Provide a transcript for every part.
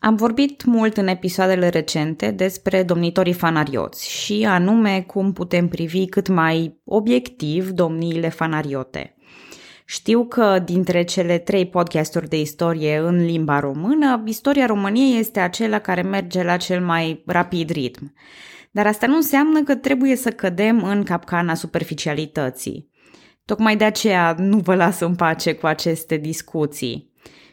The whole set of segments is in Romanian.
Am vorbit mult în episoadele recente despre domnitorii fanarioți și anume cum putem privi cât mai obiectiv domniile fanariote. Știu că dintre cele trei podcasturi de istorie în limba română, istoria României este acela care merge la cel mai rapid ritm. Dar asta nu înseamnă că trebuie să cădem în capcana superficialității. Tocmai de aceea nu vă las în pace cu aceste discuții.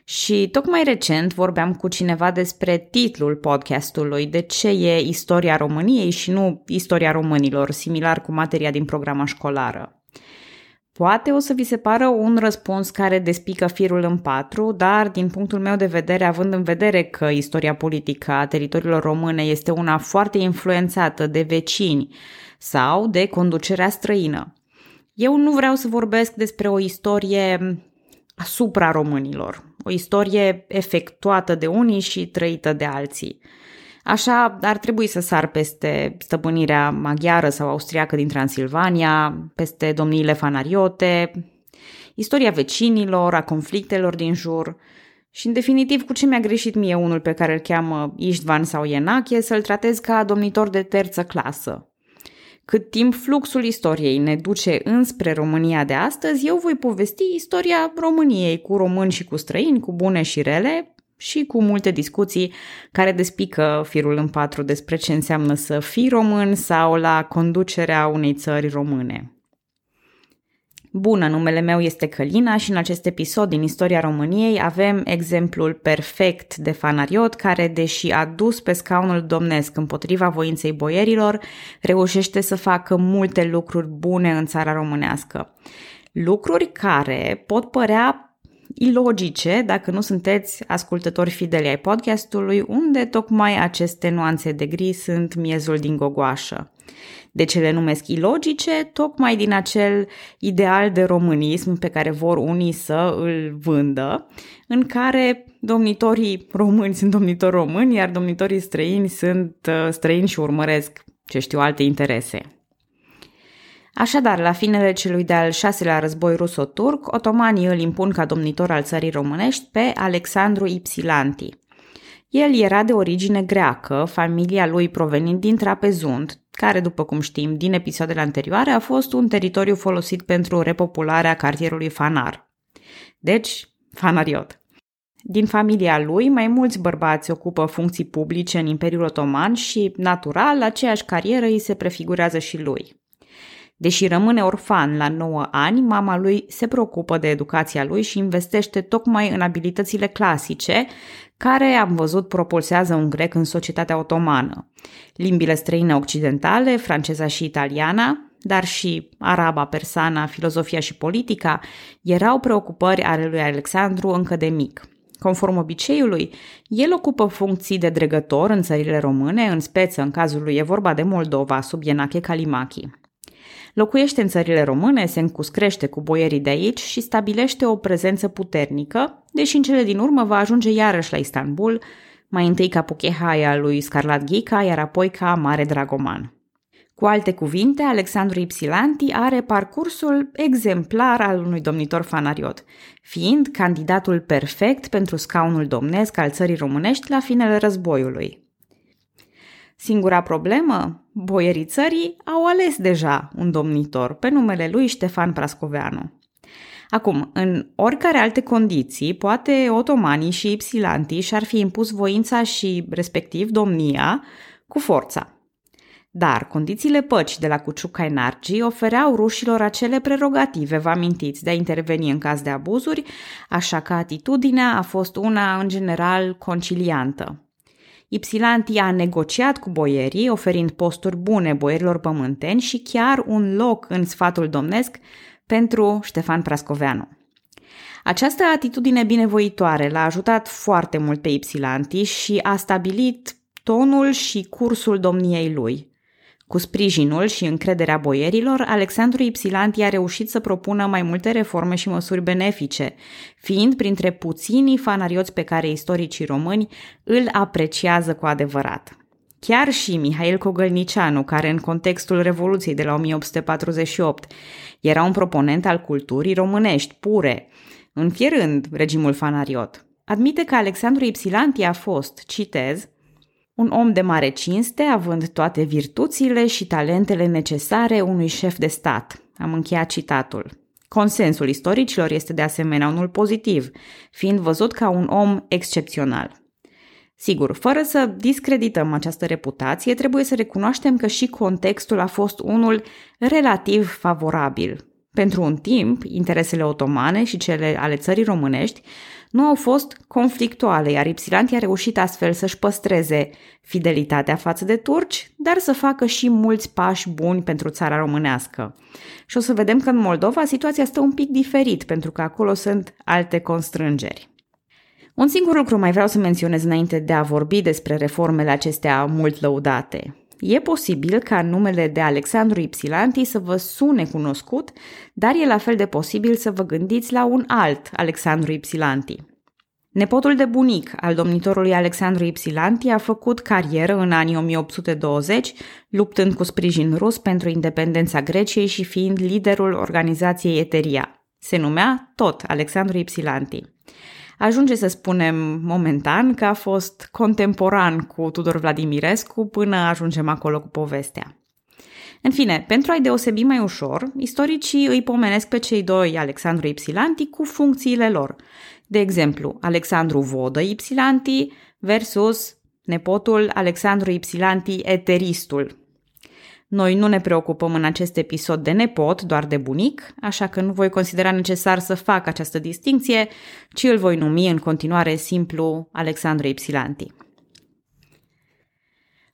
Și tocmai recent vorbeam cu cineva despre titlul podcastului, de ce e istoria României și nu istoria românilor, similar cu materia din programa școlară. Poate o să vi se pară un răspuns care despică firul în patru, dar din punctul meu de vedere, având în vedere că istoria politică a teritoriilor române este una foarte influențată de vecini sau de conducerea străină, eu nu vreau să vorbesc despre o istorie asupra românilor, o istorie efectuată de unii și trăită de alții. Așa ar trebui să sar peste stăpânirea maghiară sau austriacă din Transilvania, peste domniile fanariote, istoria vecinilor, a conflictelor din jur și, în definitiv, cu ce mi-a greșit mie unul pe care îl cheamă Iștvan sau Ienache să-l tratez ca domnitor de terță clasă. Cât timp fluxul istoriei ne duce înspre România de astăzi, eu voi povesti istoria României cu români și cu străini, cu bune și rele și cu multe discuții care despică firul în patru despre ce înseamnă să fii român sau la conducerea unei țări române. Bună, numele meu este Călina și în acest episod din istoria României avem exemplul perfect de fanariot care, deși a dus pe scaunul domnesc împotriva voinței boierilor, reușește să facă multe lucruri bune în țara românească. Lucruri care pot părea ilogice dacă nu sunteți ascultători fideli ai podcastului, unde tocmai aceste nuanțe de gri sunt miezul din gogoașă. De ce le numesc ilogice? Tocmai din acel ideal de românism pe care vor unii să îl vândă, în care domnitorii români sunt domnitori români, iar domnitorii străini sunt uh, străini și urmăresc, ce știu, alte interese. Așadar, la finele celui de-al șaselea război ruso-turc, otomanii îl impun ca domnitor al țării românești pe Alexandru Ipsilanti. El era de origine greacă, familia lui provenind din Trapezund, care, după cum știm din episoadele anterioare, a fost un teritoriu folosit pentru repopularea cartierului Fanar. Deci, fanariot. Din familia lui, mai mulți bărbați ocupă funcții publice în Imperiul Otoman și, natural, aceeași carieră îi se prefigurează și lui. Deși rămâne orfan la 9 ani, mama lui se preocupă de educația lui și investește tocmai în abilitățile clasice, care, am văzut, propulsează un grec în societatea otomană. Limbile străine occidentale, franceza și italiana, dar și araba, persana, filozofia și politica, erau preocupări ale lui Alexandru încă de mic. Conform obiceiului, el ocupă funcții de dregător în țările române, în speță în cazul lui e vorba de Moldova, sub Ienache Kalimachi. Locuiește în țările române, se încuscrește cu boierii de aici și stabilește o prezență puternică, deși în cele din urmă va ajunge iarăși la Istanbul, mai întâi ca Puchehaia lui Scarlat Ghica, iar apoi ca Mare Dragoman. Cu alte cuvinte, Alexandru Ipsilanti are parcursul exemplar al unui domnitor fanariot, fiind candidatul perfect pentru scaunul domnesc al țării românești la finele războiului. Singura problemă? Boierii țării au ales deja un domnitor pe numele lui Ștefan Prascoveanu. Acum, în oricare alte condiții, poate otomanii și ipsilantii și-ar fi impus voința și, respectiv, domnia cu forța. Dar condițiile păcii de la Cuciuc-Cainargi ofereau rușilor acele prerogative, vă amintiți, de a interveni în caz de abuzuri, așa că atitudinea a fost una, în general, conciliantă. Ipsilanti a negociat cu boierii, oferind posturi bune boierilor pământeni și chiar un loc în sfatul domnesc pentru Ștefan Prascoveanu. Această atitudine binevoitoare l-a ajutat foarte mult pe Ipsilanti și a stabilit tonul și cursul domniei lui. Cu sprijinul și încrederea boierilor, Alexandru Ipsilanti a reușit să propună mai multe reforme și măsuri benefice, fiind printre puținii fanarioți pe care istoricii români îl apreciază cu adevărat. Chiar și Mihail Cogălnicianu, care în contextul Revoluției de la 1848 era un proponent al culturii românești pure, înfierând regimul fanariot. admite că Alexandru Ipsilanti a fost, citez, un om de mare cinste, având toate virtuțile și talentele necesare unui șef de stat. Am încheiat citatul. Consensul istoricilor este de asemenea unul pozitiv, fiind văzut ca un om excepțional. Sigur, fără să discredităm această reputație, trebuie să recunoaștem că și contextul a fost unul relativ favorabil. Pentru un timp, interesele otomane și cele ale țării românești nu au fost conflictuale, iar Ipsilanti a reușit astfel să-și păstreze fidelitatea față de turci, dar să facă și mulți pași buni pentru țara românească. Și o să vedem că în Moldova situația stă un pic diferit, pentru că acolo sunt alte constrângeri. Un singur lucru mai vreau să menționez înainte de a vorbi despre reformele acestea mult lăudate. E posibil ca numele de Alexandru Ipsilanti să vă sune cunoscut, dar e la fel de posibil să vă gândiți la un alt Alexandru Ipsilanti. Nepotul de bunic al domnitorului Alexandru Ipsilanti a făcut carieră în anii 1820, luptând cu sprijin rus pentru independența Greciei și fiind liderul organizației Eteria. Se numea tot Alexandru Ipsilanti. Ajunge să spunem momentan că a fost contemporan cu Tudor Vladimirescu până ajungem acolo cu povestea. În fine, pentru a-i deosebi mai ușor, istoricii îi pomenesc pe cei doi Alexandru Ipsilanti cu funcțiile lor. De exemplu, Alexandru Vodă Ipsilanti versus nepotul Alexandru Ipsilanti Eteristul, noi nu ne preocupăm în acest episod de nepot, doar de bunic, așa că nu voi considera necesar să fac această distinție, ci îl voi numi în continuare simplu Alexandru Ipsilanti.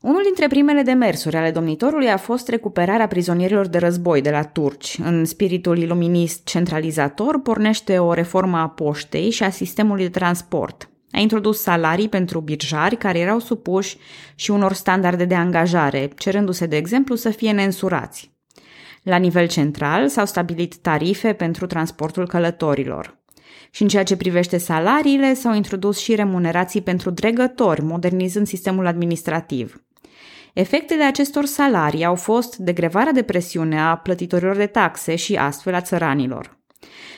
Unul dintre primele demersuri ale domnitorului a fost recuperarea prizonierilor de război de la turci. În spiritul iluminist centralizator pornește o reformă a poștei și a sistemului de transport. A introdus salarii pentru birjari care erau supuși și unor standarde de angajare, cerându-se, de exemplu, să fie neînsurați. La nivel central s-au stabilit tarife pentru transportul călătorilor. Și în ceea ce privește salariile, s-au introdus și remunerații pentru dregători, modernizând sistemul administrativ. Efectele acestor salarii au fost degrevarea de presiune a plătitorilor de taxe și astfel a țăranilor.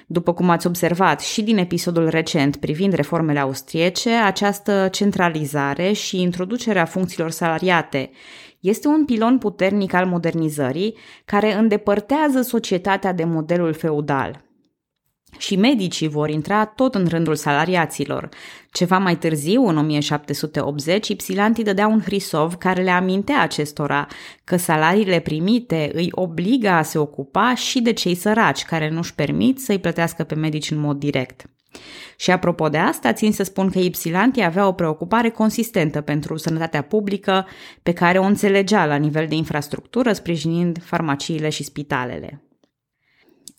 După cum ați observat și din episodul recent privind reformele austriece, această centralizare și introducerea funcțiilor salariate este un pilon puternic al modernizării care îndepărtează societatea de modelul feudal. Și medicii vor intra tot în rândul salariaților. Ceva mai târziu, în 1780, Ipsilanti dădea un hrisov care le amintea acestora că salariile primite îi obligă a se ocupa și de cei săraci, care nu-și permit să-i plătească pe medici în mod direct. Și apropo de asta, țin să spun că Ipsilanti avea o preocupare consistentă pentru sănătatea publică, pe care o înțelegea la nivel de infrastructură, sprijinind farmaciile și spitalele.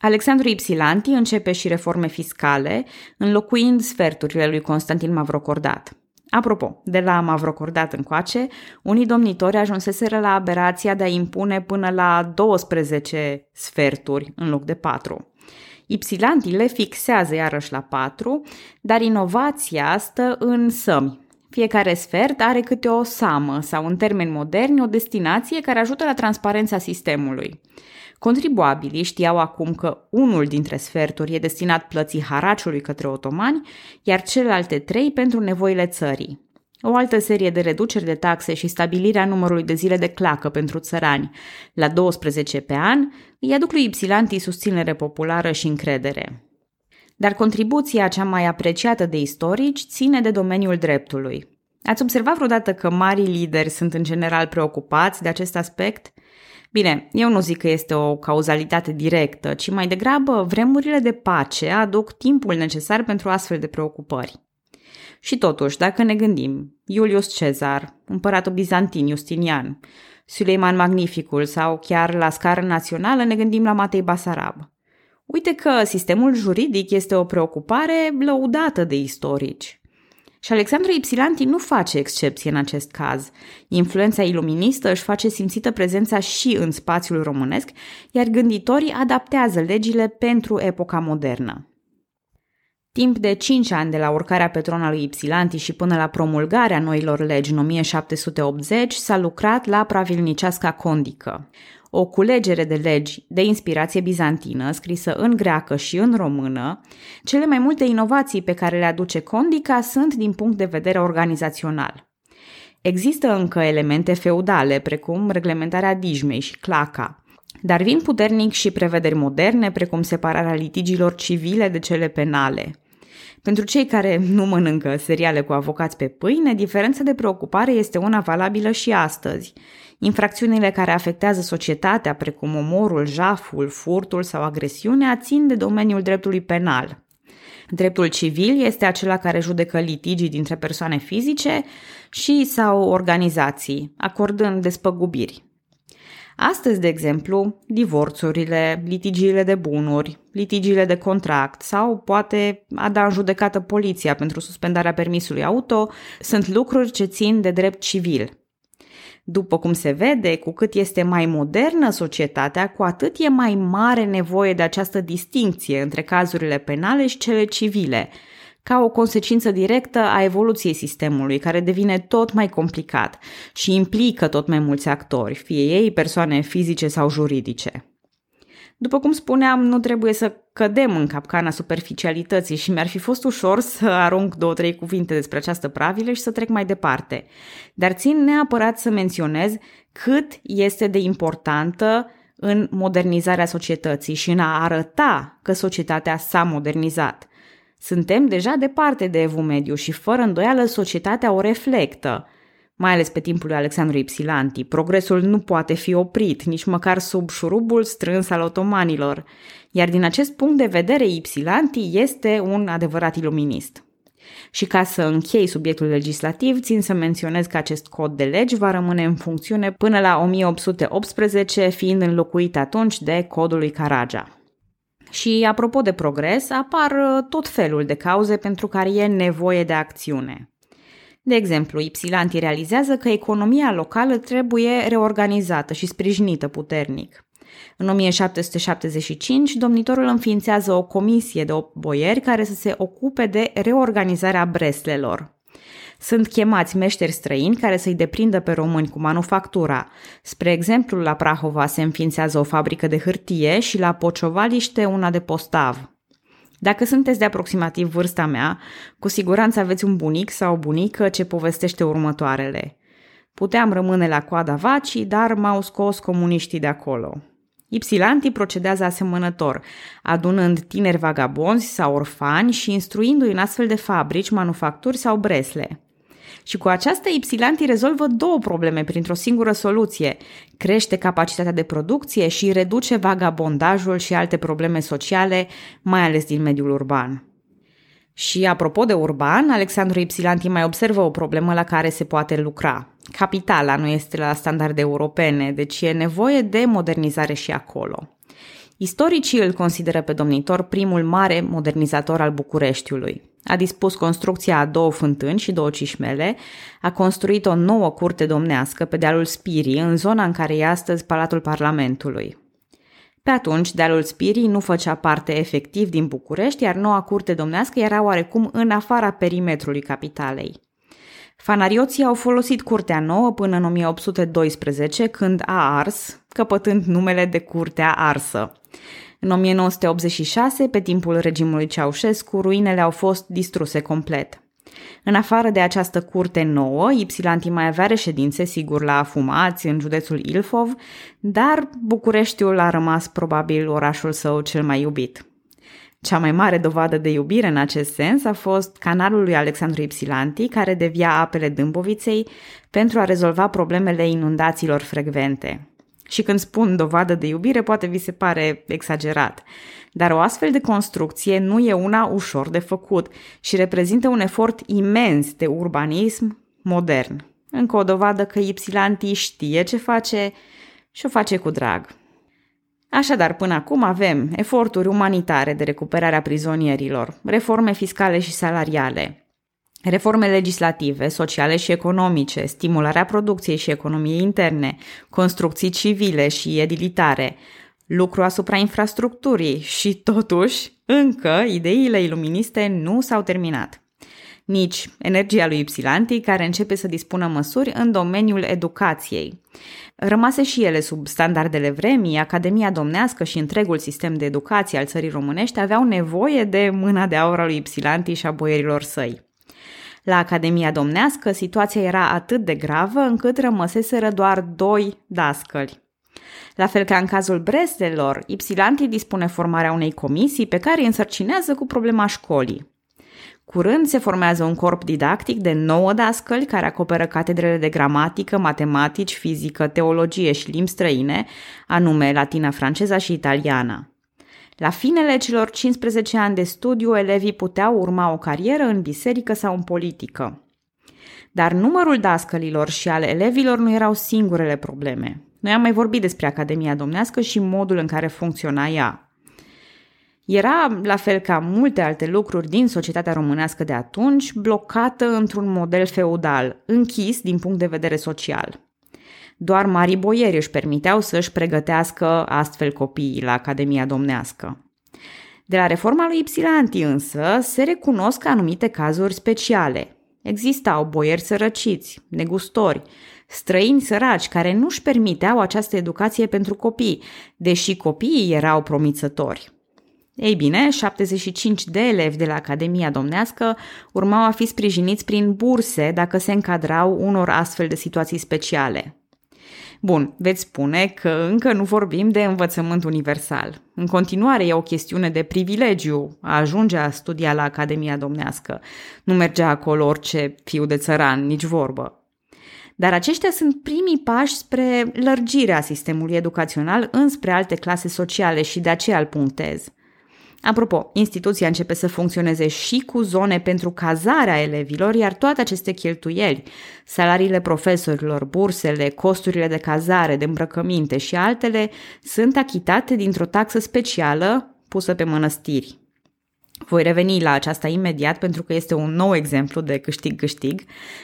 Alexandru Ipsilanti începe și reforme fiscale, înlocuind sferturile lui Constantin Mavrocordat. Apropo, de la Mavrocordat încoace, unii domnitori ajunseseră la aberația de a impune până la 12 sferturi în loc de 4. Ipsilanti le fixează iarăși la 4, dar inovația stă în sămi. Fiecare sfert are câte o samă sau, în termeni moderni, o destinație care ajută la transparența sistemului. Contribuabilii știau acum că unul dintre sferturi e destinat plății haraciului către otomani, iar celelalte trei pentru nevoile țării. O altă serie de reduceri de taxe și stabilirea numărului de zile de clacă pentru țărani la 12 pe an îi aduc lui Ipsilanti susținere populară și încredere. Dar contribuția cea mai apreciată de istorici ține de domeniul dreptului. Ați observat vreodată că marii lideri sunt în general preocupați de acest aspect? Bine, eu nu zic că este o cauzalitate directă, ci mai degrabă vremurile de pace aduc timpul necesar pentru astfel de preocupări. Și totuși, dacă ne gândim, Iulius Cezar, împăratul bizantin Justinian, Suleiman Magnificul sau chiar la scară națională ne gândim la Matei Basarab. Uite că sistemul juridic este o preocupare lăudată de istorici. Și Alexandru Ipsilanti nu face excepție în acest caz. Influența iluministă își face simțită prezența și în spațiul românesc, iar gânditorii adaptează legile pentru epoca modernă. Timp de 5 ani de la urcarea pe tron al lui Ipsilanti și până la promulgarea noilor legi în 1780 s-a lucrat la pravilniceasca condică, o culegere de legi de inspirație bizantină, scrisă în greacă și în română, cele mai multe inovații pe care le aduce Condica sunt din punct de vedere organizațional. Există încă elemente feudale, precum reglementarea dijmei și claca, dar vin puternic și prevederi moderne, precum separarea litigiilor civile de cele penale. Pentru cei care nu mănâncă seriale cu avocați pe pâine, diferența de preocupare este una valabilă și astăzi. Infracțiunile care afectează societatea, precum omorul, jaful, furtul sau agresiunea, țin de domeniul dreptului penal. Dreptul civil este acela care judecă litigii dintre persoane fizice și sau organizații, acordând despăgubiri. Astăzi, de exemplu, divorțurile, litigiile de bunuri, litigiile de contract sau poate a da în judecată poliția pentru suspendarea permisului auto sunt lucruri ce țin de drept civil. După cum se vede, cu cât este mai modernă societatea, cu atât e mai mare nevoie de această distinție între cazurile penale și cele civile, ca o consecință directă a evoluției sistemului, care devine tot mai complicat și implică tot mai mulți actori, fie ei persoane fizice sau juridice. După cum spuneam, nu trebuie să cădem în capcana superficialității și mi-ar fi fost ușor să arunc două, trei cuvinte despre această pravilă și să trec mai departe. Dar țin neapărat să menționez cât este de importantă în modernizarea societății și în a arăta că societatea s-a modernizat. Suntem deja departe de evul mediu și fără îndoială societatea o reflectă, mai ales pe timpul lui Alexandru Ipsilanti. Progresul nu poate fi oprit, nici măcar sub șurubul strâns al otomanilor, iar din acest punct de vedere Ipsilanti este un adevărat iluminist. Și ca să închei subiectul legislativ, țin să menționez că acest cod de legi va rămâne în funcțiune până la 1818, fiind înlocuit atunci de codul lui Caragia. Și apropo de progres, apar uh, tot felul de cauze pentru care e nevoie de acțiune. De exemplu, Ipsilanti realizează că economia locală trebuie reorganizată și sprijinită puternic. În 1775, domnitorul înființează o comisie de 8 boieri care să se ocupe de reorganizarea breslelor. Sunt chemați meșteri străini care să-i deprindă pe români cu manufactura. Spre exemplu, la Prahova se înființează o fabrică de hârtie și la Pociovaliște una de postav. Dacă sunteți de aproximativ vârsta mea, cu siguranță aveți un bunic sau o bunică ce povestește următoarele. Puteam rămâne la coada vacii, dar m-au scos comuniștii de acolo. Ipsilanti procedează asemănător, adunând tineri vagabonzi sau orfani și instruindu-i în astfel de fabrici, manufacturi sau bresle. Și cu aceasta Ipsilanti rezolvă două probleme printr-o singură soluție. Crește capacitatea de producție și reduce vagabondajul și alte probleme sociale, mai ales din mediul urban. Și apropo de urban, Alexandru Ipsilanti mai observă o problemă la care se poate lucra. Capitala nu este la standarde europene, deci e nevoie de modernizare și acolo. Istoricii îl consideră pe domnitor primul mare modernizator al Bucureștiului. A dispus construcția a două fântâni și două cișmele, a construit o nouă curte domnească pe dealul Spirii, în zona în care e astăzi Palatul Parlamentului. Pe atunci, dealul Spirii nu făcea parte efectiv din București, iar noua curte domnească era oarecum în afara perimetrului capitalei. Fanarioții au folosit curtea nouă până în 1812, când a ars, căpătând numele de curtea arsă. În 1986, pe timpul regimului Ceaușescu, ruinele au fost distruse complet. În afară de această curte nouă, Ipsilanti mai avea reședințe, sigur, la Afumați, în județul Ilfov, dar Bucureștiul a rămas probabil orașul său cel mai iubit. Cea mai mare dovadă de iubire în acest sens a fost canalul lui Alexandru Ipsilanti, care devia apele Dâmboviței pentru a rezolva problemele inundațiilor frecvente. Și când spun dovadă de iubire, poate vi se pare exagerat. Dar o astfel de construcție nu e una ușor de făcut și reprezintă un efort imens de urbanism modern. Încă o dovadă că Ipsilanti știe ce face și o face cu drag. Așadar, până acum avem eforturi umanitare de recuperare a prizonierilor, reforme fiscale și salariale, Reforme legislative, sociale și economice, stimularea producției și economiei interne, construcții civile și edilitare, lucru asupra infrastructurii și, totuși, încă ideile iluministe nu s-au terminat. nici energia lui Ypsilanti, care începe să dispună măsuri în domeniul educației. Rămase și ele sub standardele vremii, Academia Domnească și întregul sistem de educație al țării românești aveau nevoie de mâna de aur al lui Ypsilanti și a boierilor săi. La Academia Domnească, situația era atât de gravă încât rămăseseră doar doi dascăli. La fel ca în cazul Brestelor, Ypsilanti dispune formarea unei comisii pe care îi însărcinează cu problema școlii. Curând se formează un corp didactic de nouă dascăli care acoperă catedrele de gramatică, matematici, fizică, teologie și limbi străine, anume latina, franceza și italiana. La finele celor 15 ani de studiu, elevii puteau urma o carieră în biserică sau în politică. Dar numărul dascălilor și al elevilor nu erau singurele probleme. Noi am mai vorbit despre Academia Domnească și modul în care funcționa ea. Era, la fel ca multe alte lucruri din societatea românească de atunci, blocată într-un model feudal, închis din punct de vedere social. Doar mari boieri își permiteau să își pregătească astfel copiii la Academia Domnească. De la reforma lui Ipsilanti însă se recunosc anumite cazuri speciale. Existau boieri sărăciți, negustori, străini săraci care nu-și permiteau această educație pentru copii, deși copiii erau promițători. Ei bine, 75 de elevi de la Academia Domnească urmau a fi sprijiniți prin burse dacă se încadrau unor astfel de situații speciale. Bun, veți spune că încă nu vorbim de învățământ universal. În continuare e o chestiune de privilegiu a ajunge a studia la Academia Domnească. Nu mergea acolo orice fiu de țăran, nici vorbă. Dar aceștia sunt primii pași spre lărgirea sistemului educațional înspre alte clase sociale și de aceea îl punctez. Apropo, instituția începe să funcționeze și cu zone pentru cazarea elevilor, iar toate aceste cheltuieli, salariile profesorilor, bursele, costurile de cazare, de îmbrăcăminte și altele, sunt achitate dintr-o taxă specială pusă pe mănăstiri. Voi reveni la aceasta imediat pentru că este un nou exemplu de câștig-câștig.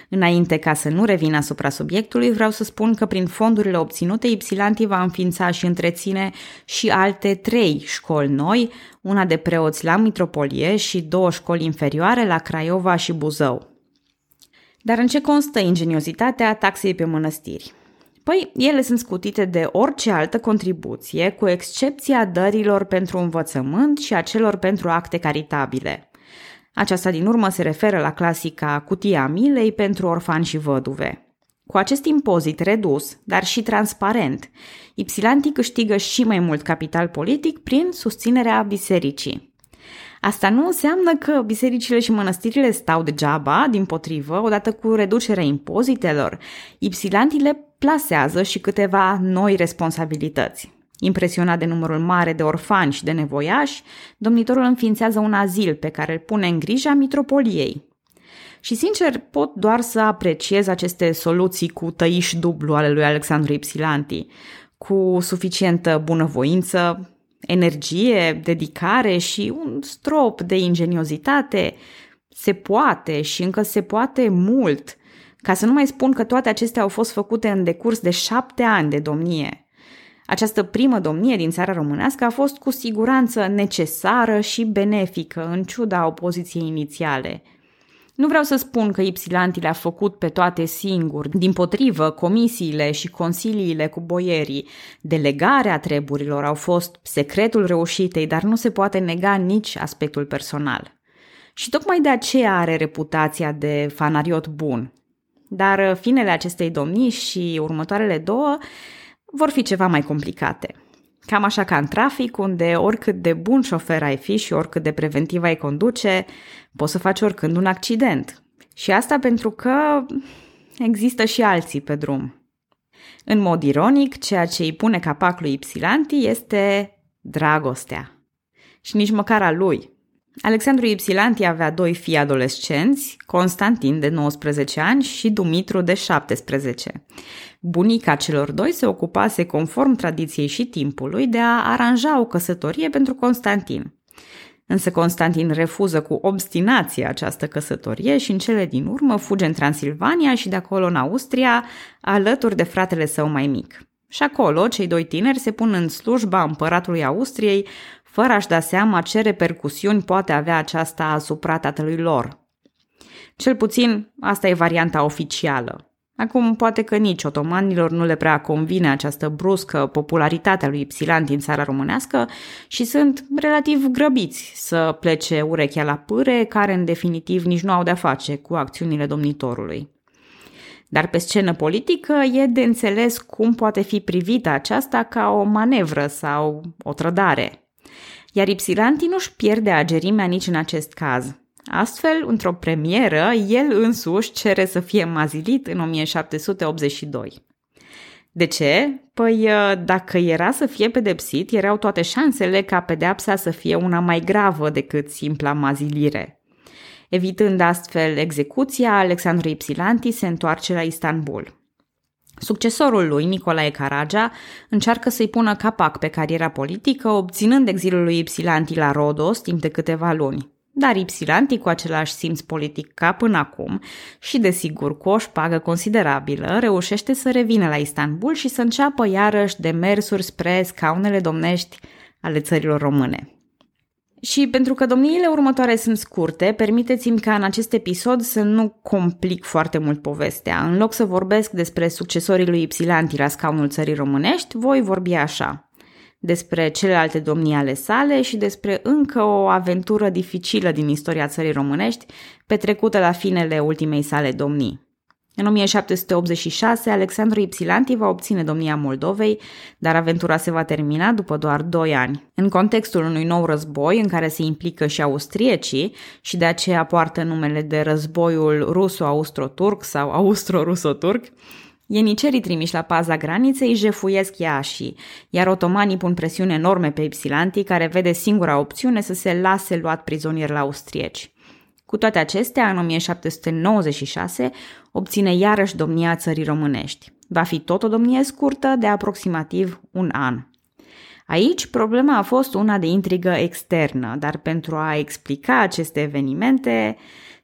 Înainte ca să nu revin asupra subiectului, vreau să spun că prin fondurile obținute, Ipsilanti va înființa și întreține și alte trei școli noi, una de preoți la Mitropolie și două școli inferioare la Craiova și Buzău. Dar în ce constă ingeniozitatea taxei pe mănăstiri? Păi, ele sunt scutite de orice altă contribuție, cu excepția dărilor pentru învățământ și a celor pentru acte caritabile. Aceasta din urmă se referă la clasica cutia milei pentru orfani și văduve. Cu acest impozit redus, dar și transparent, Ipsilanti câștigă și mai mult capital politic prin susținerea bisericii. Asta nu înseamnă că bisericile și mănăstirile stau degeaba, din potrivă, odată cu reducerea impozitelor. Ipsilanti le plasează și câteva noi responsabilități. Impresionat de numărul mare de orfani și de nevoiași, domnitorul înființează un azil pe care îl pune în grija mitropoliei. Și sincer pot doar să apreciez aceste soluții cu tăiș dublu ale lui Alexandru Ipsilanti, cu suficientă bunăvoință, energie, dedicare și un strop de ingeniozitate. Se poate și încă se poate mult – ca să nu mai spun că toate acestea au fost făcute în decurs de șapte ani de domnie. Această primă domnie din țara românească a fost cu siguranță necesară și benefică, în ciuda opoziției inițiale. Nu vreau să spun că Ipsilanti le-a făcut pe toate singur, din potrivă, comisiile și consiliile cu boierii, delegarea treburilor au fost secretul reușitei, dar nu se poate nega nici aspectul personal. Și tocmai de aceea are reputația de fanariot bun, dar uh, finele acestei domnii și următoarele două vor fi ceva mai complicate. Cam așa ca în trafic, unde oricât de bun șofer ai fi și oricât de preventiv ai conduce, poți să faci oricând un accident. Și asta pentru că există și alții pe drum. În mod ironic, ceea ce îi pune capacul lui Ipsilanti este dragostea. Și nici măcar a lui, Alexandru Ipsilanti avea doi fii adolescenți, Constantin de 19 ani și Dumitru de 17. Bunica celor doi se ocupase conform tradiției și timpului de a aranja o căsătorie pentru Constantin. Însă Constantin refuză cu obstinație această căsătorie și în cele din urmă fuge în Transilvania și de acolo în Austria, alături de fratele său mai mic. Și acolo, cei doi tineri se pun în slujba împăratului Austriei, fără a-și da seama ce repercusiuni poate avea aceasta asupra tatălui lor. Cel puțin, asta e varianta oficială. Acum, poate că nici otomanilor nu le prea convine această bruscă popularitate a lui Ipsilan din țara românească și sunt relativ grăbiți să plece urechea la pâre, care în definitiv nici nu au de-a face cu acțiunile domnitorului. Dar pe scenă politică e de înțeles cum poate fi privită aceasta ca o manevră sau o trădare. Iar Ipsilanti nu-și pierde agerimea nici în acest caz. Astfel, într-o premieră, el însuși cere să fie mazilit în 1782. De ce? Păi dacă era să fie pedepsit, erau toate șansele ca pedeapsa să fie una mai gravă decât simpla mazilire. Evitând astfel execuția, Alexandru Ipsilanti se întoarce la Istanbul. Succesorul lui, Nicolae Caragia, încearcă să-i pună capac pe cariera politică, obținând exilul lui Ipsilanti la Rodos timp de câteva luni. Dar Ipsilanti, cu același simț politic ca până acum și, desigur, cu o șpagă considerabilă, reușește să revină la Istanbul și să înceapă iarăși demersuri spre scaunele domnești ale țărilor române. Și pentru că domniile următoare sunt scurte, permiteți-mi ca în acest episod să nu complic foarte mult povestea. În loc să vorbesc despre succesorii lui Ipsilanti la scaunul țării românești, voi vorbi așa despre celelalte domnii ale sale și despre încă o aventură dificilă din istoria țării românești, petrecută la finele ultimei sale domnii. În 1786, Alexandru Ipsilanti va obține domnia Moldovei, dar aventura se va termina după doar 2 ani. În contextul unui nou război în care se implică și austriecii și de aceea poartă numele de războiul ruso-austro-turc sau austro-ruso-turc, Ienicerii trimiși la paza graniței jefuiesc Iașii, iar otomanii pun presiune enorme pe Ipsilanti, care vede singura opțiune să se lase luat prizonier la austrieci. Cu toate acestea, în 1796 obține iarăși domnia țării românești. Va fi tot o domnie scurtă de aproximativ un an. Aici problema a fost una de intrigă externă, dar pentru a explica aceste evenimente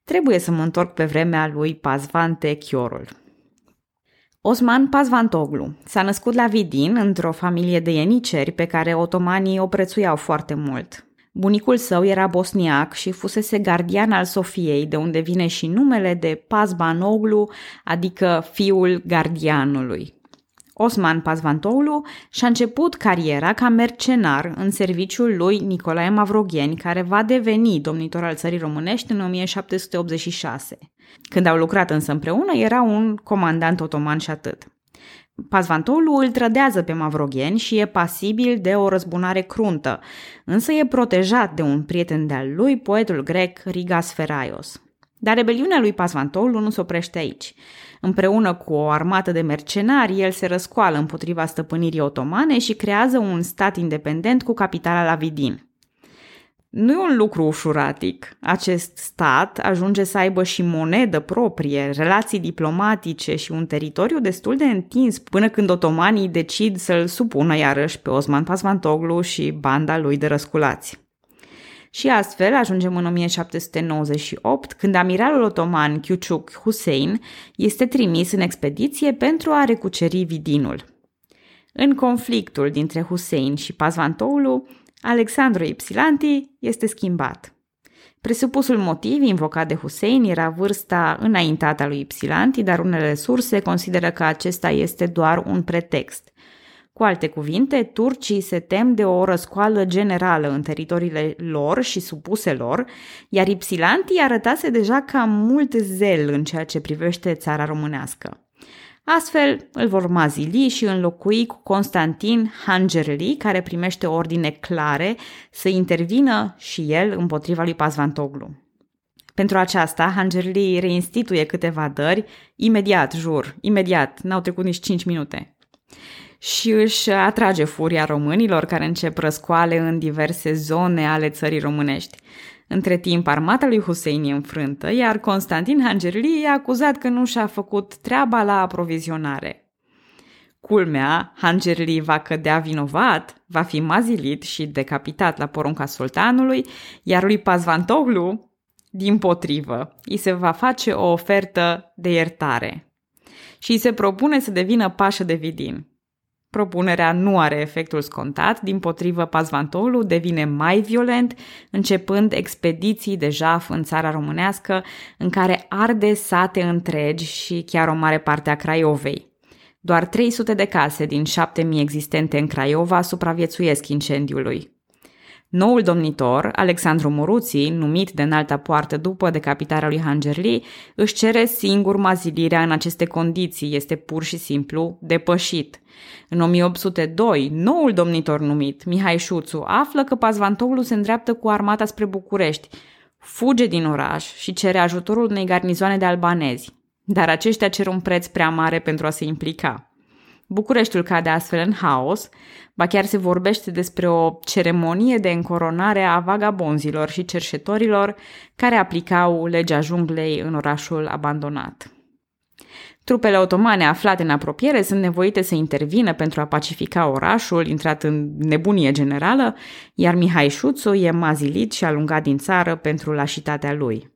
trebuie să mă întorc pe vremea lui Pazvante Chiorul. Osman Pazvantoglu s-a născut la Vidin într-o familie de ieniceri pe care otomanii o prețuiau foarte mult. Bunicul său era bosniac și fusese gardian al Sofiei, de unde vine și numele de Pazvanoglu, adică fiul gardianului. Osman Pazvantoulu și-a început cariera ca mercenar în serviciul lui Nicolae Mavrogheni, care va deveni domnitor al țării românești în 1786. Când au lucrat însă împreună, era un comandant otoman și atât. Pazvantoulu îl trădează pe Mavrogheni și e pasibil de o răzbunare cruntă, însă e protejat de un prieten de-al lui, poetul grec Rigas Feraios. Dar rebeliunea lui Pazvantoulu nu se oprește aici. Împreună cu o armată de mercenari, el se răscoală împotriva stăpânirii otomane și creează un stat independent cu capitala la Vidin. Nu e un lucru ușuratic. Acest stat ajunge să aibă și monedă proprie, relații diplomatice și un teritoriu destul de întins până când otomanii decid să-l supună iarăși pe Osman Pasvantoglu și banda lui de răsculați. Și astfel ajungem în 1798, când amiralul otoman Kyuchuk Hussein este trimis în expediție pentru a recuceri Vidinul. În conflictul dintre Hussein și Pazvantoulu, Alexandru Ipsilanti este schimbat. Presupusul motiv invocat de Hussein era vârsta înaintată a lui Ipsilanti, dar unele surse consideră că acesta este doar un pretext. Cu alte cuvinte, turcii se tem de o răscoală generală în teritoriile lor și supuse lor, iar Ipsilanti arătase deja cam mult zel în ceea ce privește țara românească. Astfel, îl vor mazili și înlocui cu Constantin Hangerli, care primește ordine clare să intervină și el împotriva lui Pazvantoglu. Pentru aceasta, Hangerli reinstituie câteva dări, imediat, jur, imediat, n-au trecut nici 5 minute. Și își atrage furia românilor care încep răscoale în diverse zone ale țării românești. Între timp, armata lui Hussein e înfrântă, iar Constantin Hangerli e acuzat că nu și-a făcut treaba la aprovizionare. Culmea, Hangerli va cădea vinovat, va fi mazilit și decapitat la porunca sultanului, iar lui Pazvantoglu, din potrivă, îi se va face o ofertă de iertare și îi se propune să devină pașă de Vidin. Propunerea nu are efectul scontat, din potrivă Pazvantolu devine mai violent, începând expediții de jaf în țara românească, în care arde sate întregi și chiar o mare parte a Craiovei. Doar 300 de case din 7000 existente în Craiova supraviețuiesc incendiului. Noul domnitor, Alexandru Moruții, numit de înalta poartă după decapitarea lui Hangerli, își cere singur mazilirea în aceste condiții, este pur și simplu depășit. În 1802, noul domnitor numit, Mihai Șuțu, află că Pazvantoulu se îndreaptă cu armata spre București, fuge din oraș și cere ajutorul unei garnizoane de albanezi, dar aceștia cer un preț prea mare pentru a se implica. Bucureștiul cade astfel în haos, ba chiar se vorbește despre o ceremonie de încoronare a vagabonzilor și cerșetorilor care aplicau legea junglei în orașul abandonat. Trupele otomane aflate în apropiere sunt nevoite să intervină pentru a pacifica orașul, intrat în nebunie generală, iar Mihai Șuțu e mazilit și alungat din țară pentru lașitatea lui.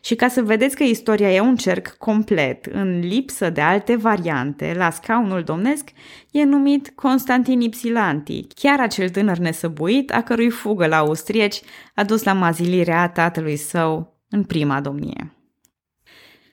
Și ca să vedeți că istoria e un cerc complet, în lipsă de alte variante, la scaunul domnesc, e numit Constantin Ipsilanti, chiar acel tânăr nesăbuit a cărui fugă la austrieci a dus la mazilirea tatălui său în prima domnie.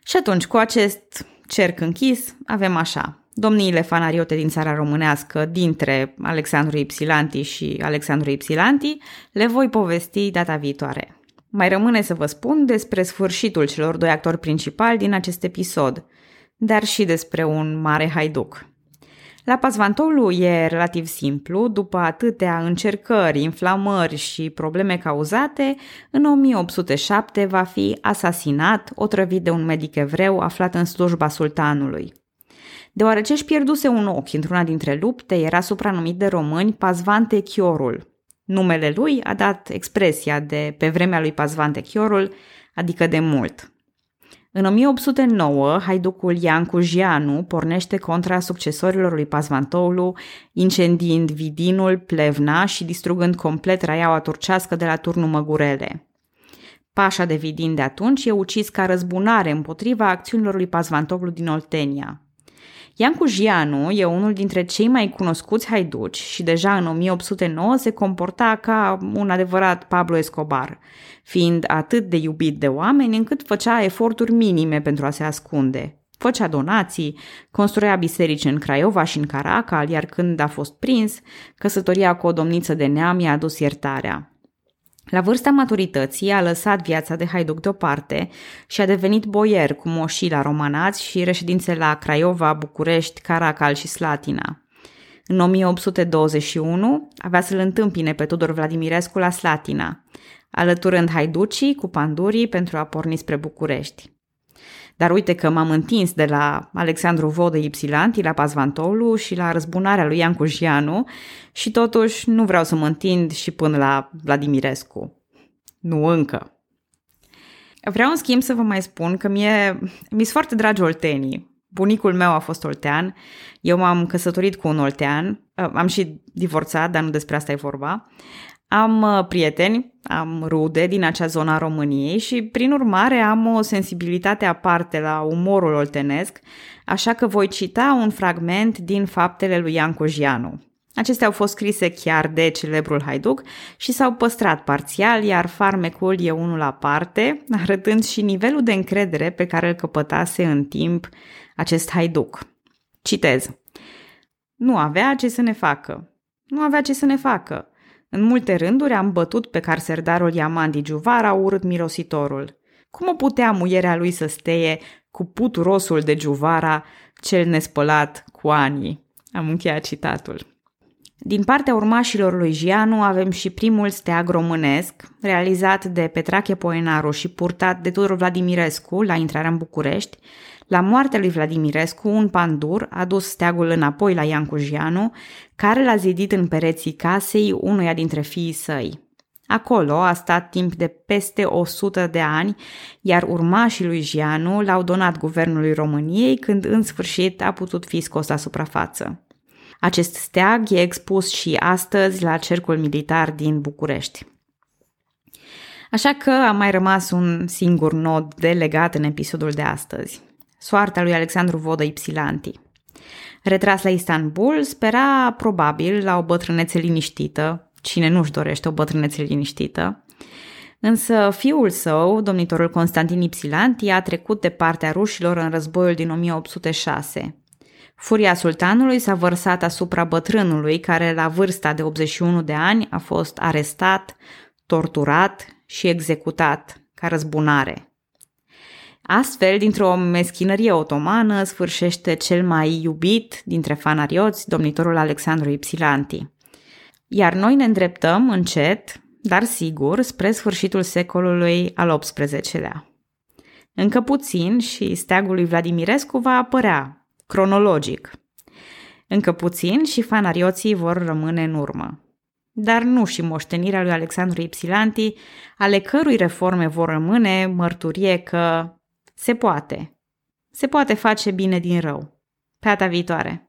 Și atunci, cu acest cerc închis, avem așa. Domniile fanariote din țara românească, dintre Alexandru Ipsilanti și Alexandru Ipsilanti, le voi povesti data viitoare. Mai rămâne să vă spun despre sfârșitul celor doi actori principali din acest episod, dar și despre un mare haiduc. La Pazvantolu e relativ simplu, după atâtea încercări, inflamări și probleme cauzate, în 1807 va fi asasinat, otrăvit de un medic evreu aflat în slujba sultanului. Deoarece își pierduse un ochi într-una dintre lupte, era supranumit de români Pazvante Chiorul, Numele lui a dat expresia de pe vremea lui Pazvan Chiorul, adică de mult. În 1809, haiducul Iancu Jianu pornește contra succesorilor lui Pazvantoulu, incendiind Vidinul, Plevna și distrugând complet raiaua turcească de la turnul Măgurele. Pașa de Vidin de atunci e ucis ca răzbunare împotriva acțiunilor lui Pazvantoulu din Oltenia. Iancu Jianu e unul dintre cei mai cunoscuți haiduci și deja în 1809 se comporta ca un adevărat Pablo Escobar, fiind atât de iubit de oameni încât făcea eforturi minime pentru a se ascunde. Făcea donații, construia biserici în Craiova și în Caracal, iar când a fost prins, căsătoria cu o domniță de neam i-a adus iertarea. La vârsta maturității a lăsat viața de haiduc deoparte și a devenit boier cu moșii la Romanați și reședințe la Craiova, București, Caracal și Slatina. În 1821 avea să-l întâmpine pe Tudor Vladimirescu la Slatina, alăturând haiducii cu pandurii pentru a porni spre București. Dar uite că m-am întins de la Alexandru Vodă Ipsilanti la Pazvantolu și la răzbunarea lui Iancu Jianu și totuși nu vreau să mă întind și până la Vladimirescu. Nu încă. Vreau în schimb să vă mai spun că mie mi sunt foarte dragi oltenii. Bunicul meu a fost oltean, eu m-am căsătorit cu un oltean, am și divorțat, dar nu despre asta e vorba. Am uh, prieteni, am rude din acea zona a României și, prin urmare, am o sensibilitate aparte la umorul oltenesc, așa că voi cita un fragment din faptele lui Ian Cojianu. Acestea au fost scrise chiar de celebrul haiduc și s-au păstrat parțial, iar farmecul e unul aparte, arătând și nivelul de încredere pe care îl căpătase în timp acest haiduc. Citez. Nu avea ce să ne facă. Nu avea ce să ne facă. În multe rânduri am bătut pe carserdarul Iamandi Giuvara urât mirositorul. Cum o putea muierea lui să steie cu puturosul de Giuvara, cel nespălat cu anii? Am încheiat citatul. Din partea urmașilor lui Gianu avem și primul steag românesc, realizat de Petrache Poenaru și purtat de Tudor Vladimirescu la intrarea în București, la moartea lui Vladimirescu, un pandur a dus steagul înapoi la Ian Cujianu, care l-a zidit în pereții casei unuia dintre fiii săi. Acolo a stat timp de peste 100 de ani, iar urmașii lui Gianu l-au donat guvernului României când în sfârșit a putut fi scos la suprafață. Acest steag e expus și astăzi la Cercul Militar din București. Așa că a mai rămas un singur nod de legat în episodul de astăzi soarta lui Alexandru Vodă Ipsilanti. Retras la Istanbul, spera probabil la o bătrânețe liniștită, cine nu-și dorește o bătrânețe liniștită, Însă fiul său, domnitorul Constantin Ipsilanti, a trecut de partea rușilor în războiul din 1806. Furia sultanului s-a vărsat asupra bătrânului, care la vârsta de 81 de ani a fost arestat, torturat și executat ca răzbunare. Astfel, dintr-o meschinărie otomană, sfârșește cel mai iubit dintre fanarioți, domnitorul Alexandru Ipsilanti. Iar noi ne îndreptăm încet, dar sigur, spre sfârșitul secolului al XVIII-lea. Încă puțin și steagul lui Vladimirescu va apărea, cronologic. Încă puțin și fanarioții vor rămâne în urmă. Dar nu și moștenirea lui Alexandru Ipsilanti, ale cărui reforme vor rămâne mărturie că se poate. Se poate face bine din rău. Pe data viitoare!